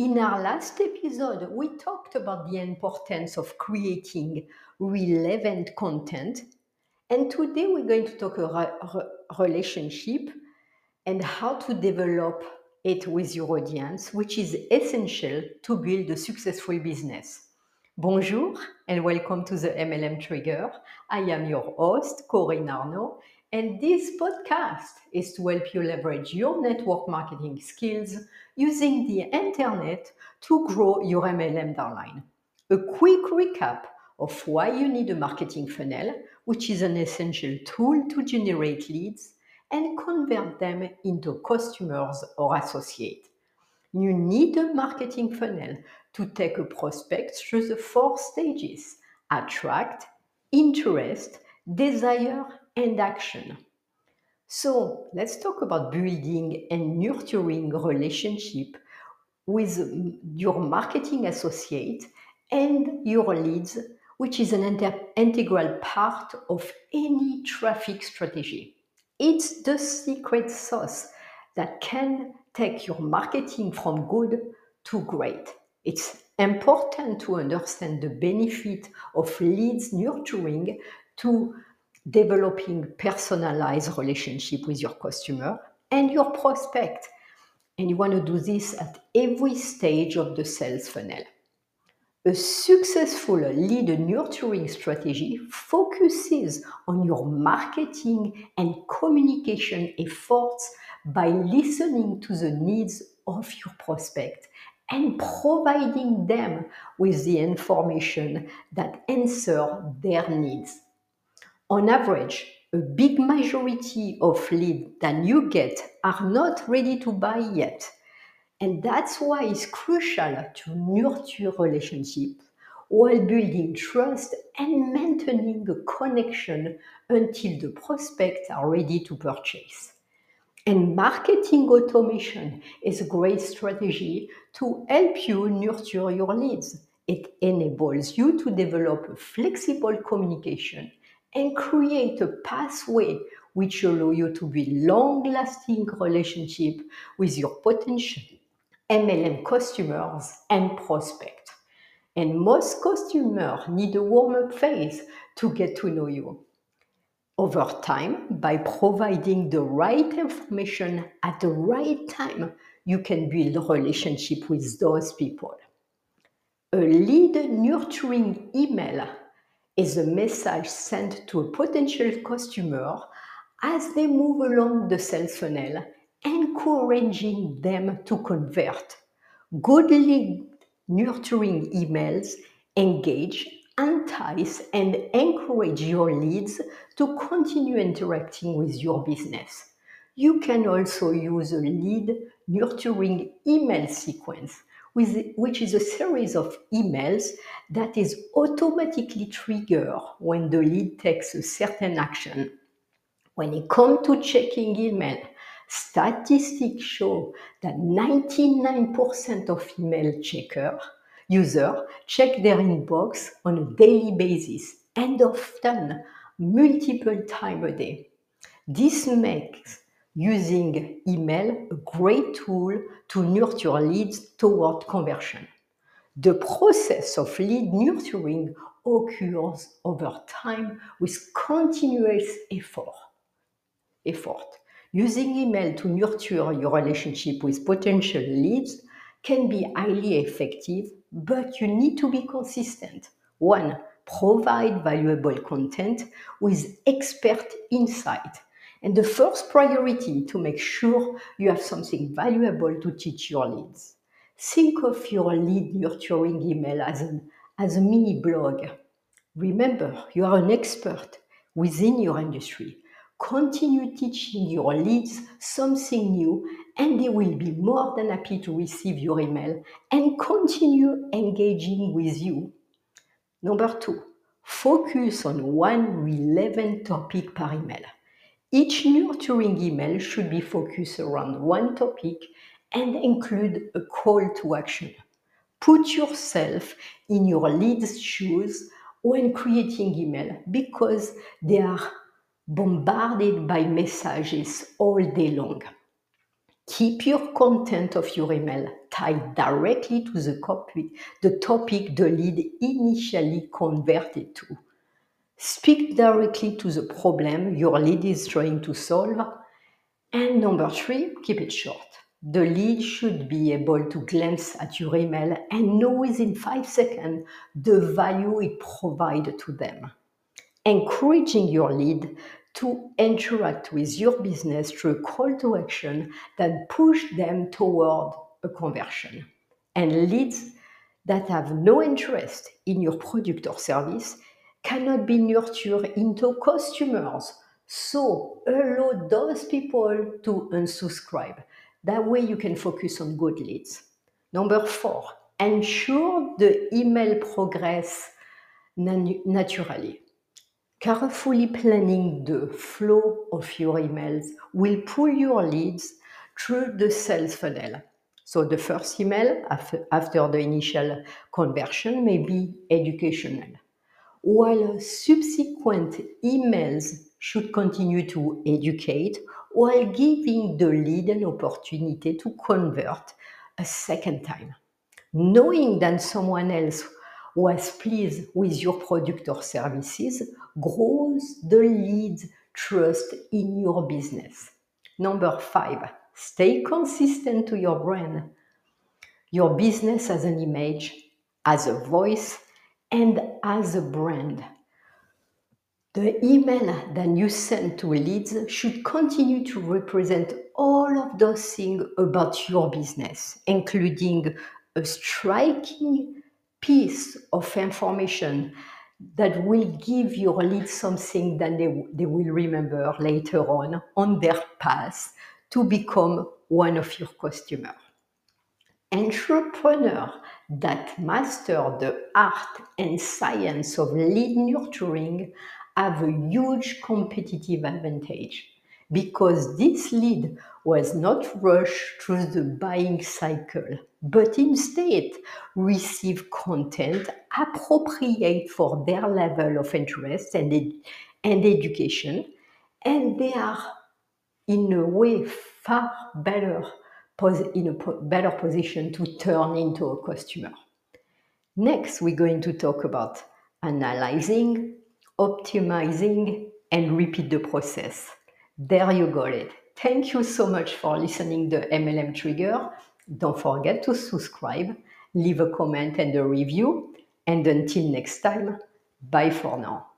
In our last episode, we talked about the importance of creating relevant content. And today we're going to talk about relationship and how to develop it with your audience, which is essential to build a successful business. Bonjour and welcome to the MLM Trigger. I am your host, Corinne Arnaud, and this podcast is to help you leverage your network marketing skills using the internet to grow your MLM downline. A quick recap of why you need a marketing funnel, which is an essential tool to generate leads and convert them into customers or associates. You need a marketing funnel to take a prospect through the four stages attract, interest, desire, and action. So let's talk about building and nurturing relationship with your marketing associate and your leads, which is an inter- integral part of any traffic strategy. It's the secret sauce that can take your marketing from good to great. It's important to understand the benefit of leads nurturing to developing personalized relationship with your customer and your prospect. And you want to do this at every stage of the sales funnel. A successful lead nurturing strategy focuses on your marketing and communication efforts by listening to the needs of your prospect and providing them with the information that answer their needs. On average, a big majority of leads that you get are not ready to buy yet and that's why it's crucial to nurture relationships while building trust and maintaining a connection until the prospects are ready to purchase. And marketing automation is a great strategy to help you nurture your leads. It enables you to develop a flexible communication and create a pathway which allow you to build long-lasting relationship with your potential MLM customers and prospects. And most customers need a warm up phase to get to know you. Over time, by providing the right information at the right time, you can build relationship with those people. A lead nurturing email is a message sent to a potential customer as they move along the sales funnel encouraging them to convert. Good lead nurturing emails engage, entice, and encourage your leads to continue interacting with your business. You can also use a lead nurturing email sequence, which is a series of emails that is automatically triggered when the lead takes a certain action. When it comes to checking email, Statistics show that 99% of email checker users check their inbox on a daily basis and often multiple times a day. This makes using email a great tool to nurture leads toward conversion. The process of lead nurturing occurs over time with continuous effort. effort. Using email to nurture your relationship with potential leads can be highly effective, but you need to be consistent. One, provide valuable content with expert insight. And the first priority to make sure you have something valuable to teach your leads. Think of your lead nurturing email as, an, as a mini blog. Remember, you are an expert within your industry continue teaching your leads something new and they will be more than happy to receive your email and continue engaging with you. Number two, focus on one relevant topic per email. Each nurturing email should be focused around one topic and include a call to action. Put yourself in your lead's shoes when creating email because they are bombarded by messages all day long. Keep your content of your email tied directly to the, copy, the topic the lead initially converted to. Speak directly to the problem your lead is trying to solve. And number three, keep it short. The lead should be able to glance at your email and know within five seconds the value it provides to them. Encouraging your lead to interact with your business through a call to action that push them toward a conversion. And leads that have no interest in your product or service cannot be nurtured into customers. So allow those people to unsubscribe. That way you can focus on good leads. Number four, ensure the email progress naturally. Carefully planning the flow of your emails will pull your leads through the sales funnel. So the first email after, after the initial conversion may be educational, while subsequent emails should continue to educate while giving the lead an opportunity to convert a second time. Knowing that someone else was pleased with your product or services grows the lead's trust in your business. Number five, stay consistent to your brand. Your business as an image, as a voice, and as a brand. The email that you send to leads should continue to represent all of those things about your business, including a striking piece of information that will give your lead something that they, they will remember later on on their path to become one of your customers. Entrepreneurs that master the art and science of lead nurturing have a huge competitive advantage because this lead was not rushed through the buying cycle, but instead receive content appropriate for their level of interest and, ed- and education, and they are in a way far better in a better position to turn into a customer. Next, we're going to talk about analyzing, optimizing, and repeat the process. There you got it. Thank you so much for listening to MLM Trigger. Don't forget to subscribe, leave a comment and a review. And until next time, bye for now.